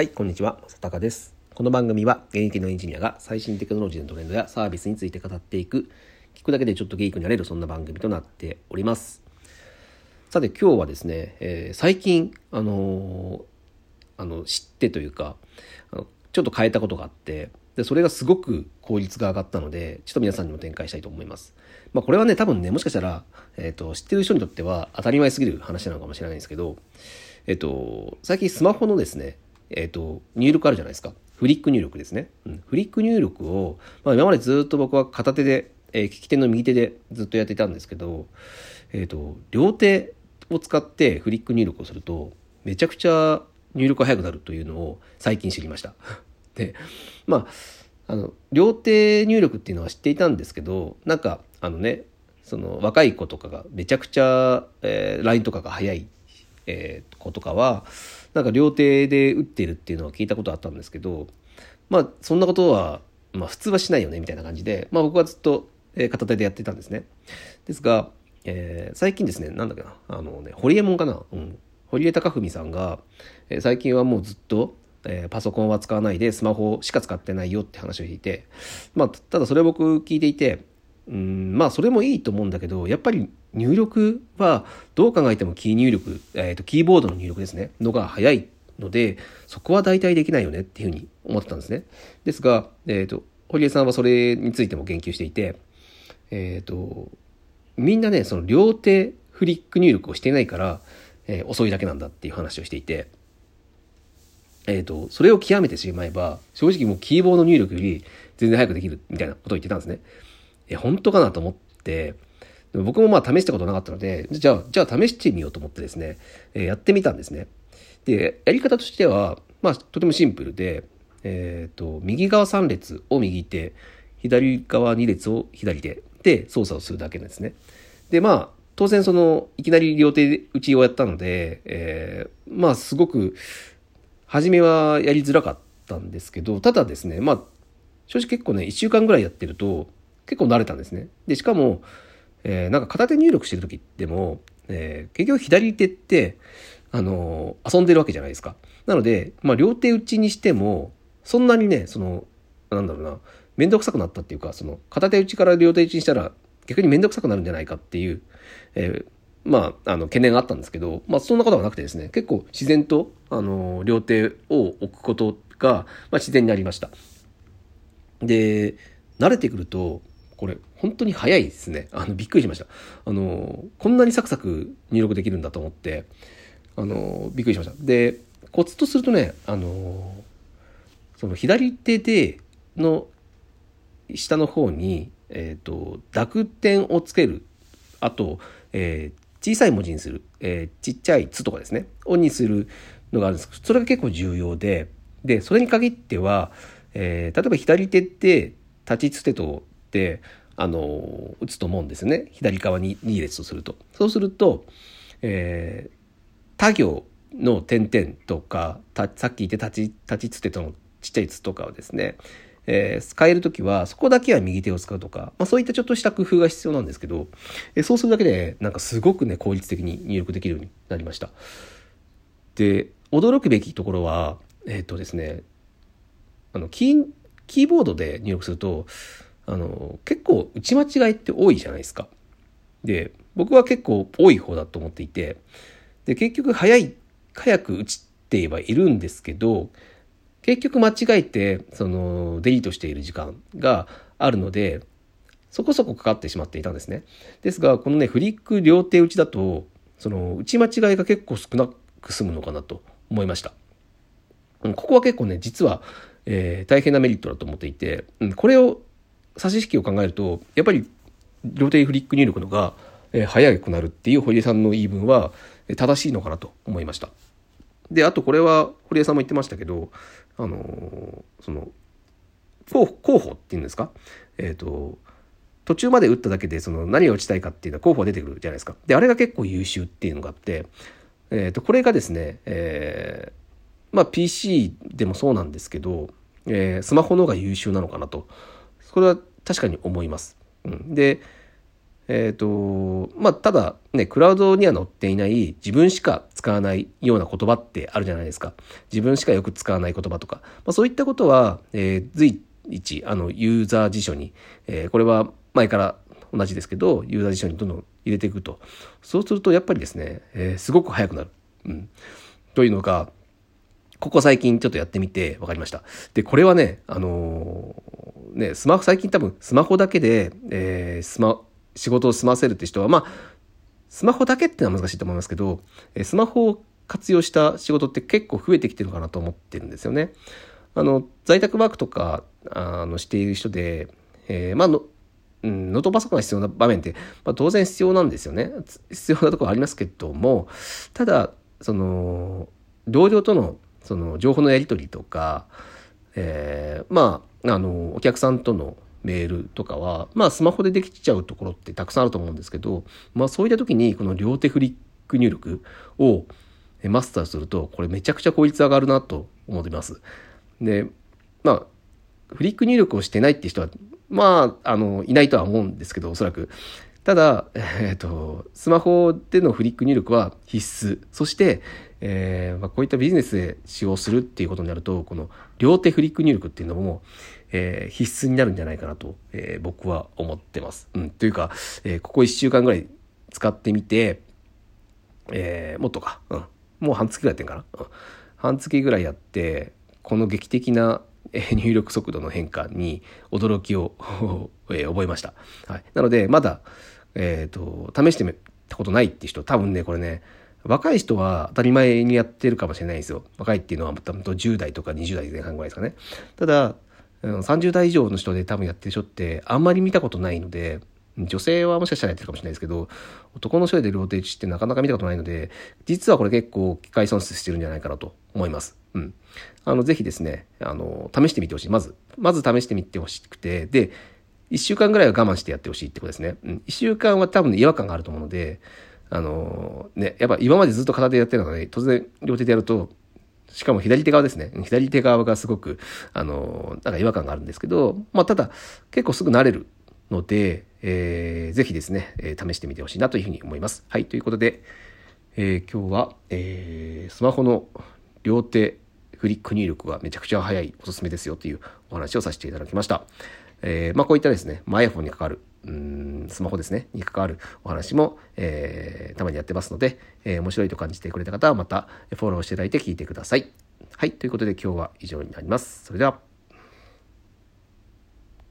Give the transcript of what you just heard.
はい、こんにちは。佐高です。この番組は現役のエンジニアが最新テクノロジーのトレンドやサービスについて語っていく、聞くだけでちょっとゲイクになれるそんな番組となっております。さて今日はですね、えー、最近、あのー、あの、知ってというか、あのちょっと変えたことがあって、で、それがすごく効率が上がったので、ちょっと皆さんにも展開したいと思います。まあこれはね、多分ね、もしかしたら、えっ、ー、と、知ってる人にとっては当たり前すぎる話なのかもしれないんですけど、えっ、と、最近スマホのですね、えっ、と、入力あるじゃないですか。フリック入力ですね。うん、フリック入力を、まあ今までずっと僕は片手で、えー、利き手の右手でずっとやっていたんですけど、えっ、と、両手を使ってフリック入力をすると、めちゃくちゃ入力が速くなるというのを最近知りました。で、まあ、あの、両手入力っていうのは知っていたんですけど、なんか、あのね、その若い子とかがめちゃくちゃ、えー、LINE とかが速い、えー、子とかは、なんか両手で打ってるっていうのは聞いたことあったんですけど、まあ、そんなことは、まあ、普通はしないよね、みたいな感じで、まあ、僕はずっと、え、片手でやってたんですね。ですが、えー、最近ですね、なんだっけな、あのね、ホリエモンかな、うん。堀江貴文さんが、えー、最近はもうずっと、えー、パソコンは使わないでスマホしか使ってないよって話をしていて、まあ、ただそれを僕聞いていて、うん、まあそれもいいと思うんだけど、やっぱり入力はどう考えてもキー入力、えっ、ー、と、キーボードの入力ですね、のが早いので、そこは代替できないよねっていうふうに思ってたんですね。ですが、えっ、ー、と、堀江さんはそれについても言及していて、えっ、ー、と、みんなね、その両手フリック入力をしていないから、え遅いだけなんだっていう話をしていて、えっ、と、それを極めてしまえば、正直もうキーボード入力より全然早くできるみたいなことを言ってたんですね。え、本当かなと思って、僕もまあ試したことなかったので、じゃあ、じゃあ試してみようと思ってですね、えやってみたんですね。で、やり方としては、まあ、とてもシンプルで、えっ、ー、と、右側3列を右手、左側2列を左手で操作をするだけなんですね。で、まあ、当然その、いきなり両手打ちをやったので、えー、まあ、すごく、初めはやりづらかったんですけど、ただですね、まあ、正直結構ね、1週間ぐらいやってると、結構慣れたんですね。で、しかも、えー、なんか片手入力してる時でも、えー、結局左手って、あのー、遊んでるわけじゃないですか。なので、まあ、両手打ちにしても、そんなにね、その、なんだろうな、めんどくさくなったっていうか、その、片手打ちから両手打ちにしたら、逆にめんどくさくなるんじゃないかっていう、えー、まあ、あの、懸念があったんですけど、まあ、そんなことはなくてですね、結構自然と、あの、両手を置くことが、まあ、自然になりました。で、慣れてくると、これ、本当に早いですね。あの、びっくりしました。あの、こんなにサクサク入力できるんだと思って、あの、びっくりしました。で、コツとするとね、あの、その左手での下の方に、えっ、ー、と、濁点をつける。あと、えー、小さい文字にする、えー、ちっちゃい「つ」とかですね「を」にするのがあるんですけどそれが結構重要ででそれに限っては、えー、例えば左手って立ちつてとってあの打つと思うんですね左側に2列とするとそうすると、えー、他行の点々とかさっき言って立ち立ちつてとのちっちゃい「つ」とかをですねえー、変えるときは、そこだけは右手を使うとか、まあ、そういったちょっとした工夫が必要なんですけど、えー、そうするだけで、なんかすごくね、効率的に入力できるようになりました。で、驚くべきところは、えっ、とですね、あの、キー、キーボードで入力すると、あの、結構打ち間違いって多いじゃないですか。で、僕は結構多い方だと思っていて、で、結局早い、早く打ちてはいるんですけど、結局間違えて、その、デリートしている時間があるので、そこそこかかってしまっていたんですね。ですが、このね、フリック両手打ちだと、その、打ち間違いが結構少なく済むのかなと思いました。ここは結構ね、実は、えー、大変なメリットだと思っていて、これを、差し引きを考えると、やっぱり、両手フリック入力のが、えー、早くなるっていう堀江さんの言い分は、正しいのかなと思いました。で、あとこれは堀江さんも言ってましたけど、あのその、候補っていうんですか？えっ、ー、と、途中まで打っただけでその何を打ちたいかっていうのは候補が出てくるじゃないですか。で、あれが結構優秀っていうのがあって、えっ、ー、と、これがですね、えー、まあ PC でもそうなんですけど、えー、スマホの方が優秀なのかなと。それは確かに思います。うん、で、えっ、ー、と、まあ、ただね、クラウドには載っていない自分しか使わないような言葉ってあるじゃないですか。自分しかよく使わない言葉とか。まあ、そういったことは、えー、随一、あの、ユーザー辞書に、えー、これは前から同じですけど、ユーザー辞書にどんどん入れていくと。そうすると、やっぱりですね、えー、すごく速くなる。うん。というのが、ここ最近ちょっとやってみて分かりました。で、これはね、あのー、ね、スマホ、最近多分スマホだけで、えー、スマ、仕事を済ませるって人は、まあ、スマホだけってのは難しいと思いますけど、えスマホを活用した仕事って結構増えてきてるかなと思ってるんですよね。あの、在宅ワークとか、あの、している人で、えー、まあの、うん、ノートパソコンが必要な場面って、まあ、当然必要なんですよね。必要なところありますけども、ただ、その、同僚との、その、情報のやり取りとか、えー、まあ、あの、お客さんとのメールとかは、まあ、スマホでできちゃうところってたくさんあると思うんですけど、まあ、そういった時に、この両手フリック入力をマスターすると、これめちゃくちゃ効率上がるなと思ってます。で、まあ、フリック入力をしてないって人は、まあ、あの、いないとは思うんですけど、おそらく。ただ、えっ、ー、と、スマホでのフリック入力は必須。そして、えーまあ、こういったビジネスで使用するっていうことになると、この両手フリック入力っていうのも、えー、必須になるんじゃないかなと、えー、僕は思ってます。うん、というか、えー、ここ1週間ぐらい使ってみて、えー、もっとか、うん、もう半月ぐらいやってんかな、うん、半月ぐらいやって、この劇的な 入力速度の変化に驚きを え覚えました。はい、なので、まだ、えっ、ー、と、試してみたことないって人、多分ね、これね、若い人は当たり前にやってるかもしれないんですよ。若いっていうのは多分10代とか20代前半ぐらいですかね。ただ、30代以上の人で多分やってる人ってあんまり見たことないので、女性はもしかしたらやってるかもしれないですけど、男の人でローテージってなかなか見たことないので、実はこれ結構機械損失してるんじゃないかなと思います。うん。あの、ぜひですね、あの、試してみてほしい。まず、まず試してみてほしくて、で、1週間ぐらいは我慢してやってほしいってことですね。うん。1週間は多分、ね、違和感があると思うので、あの、ね、やっぱ今までずっと片手でやってるので、突然両手でやると、しかも左手側ですね。左手側がすごく、あの、なんか違和感があるんですけど、まあ、ただ、結構すぐ慣れるので、えー、ぜひですね、え、試してみてほしいなというふうに思います。はい、ということで、えー、今日は、えー、スマホの両手フリック入力がめちゃくちゃ早い、おすすめですよというお話をさせていただきました。えー、まあ、こういったですね、まあ、iPhone に関わる、うん、スマホですね、に関わるお話も、えー、たまにやってますので、えー、面白いと感じてくれた方はまたフォローしていただいて聞いてください。はい、ということで今日は以上になります。それでは。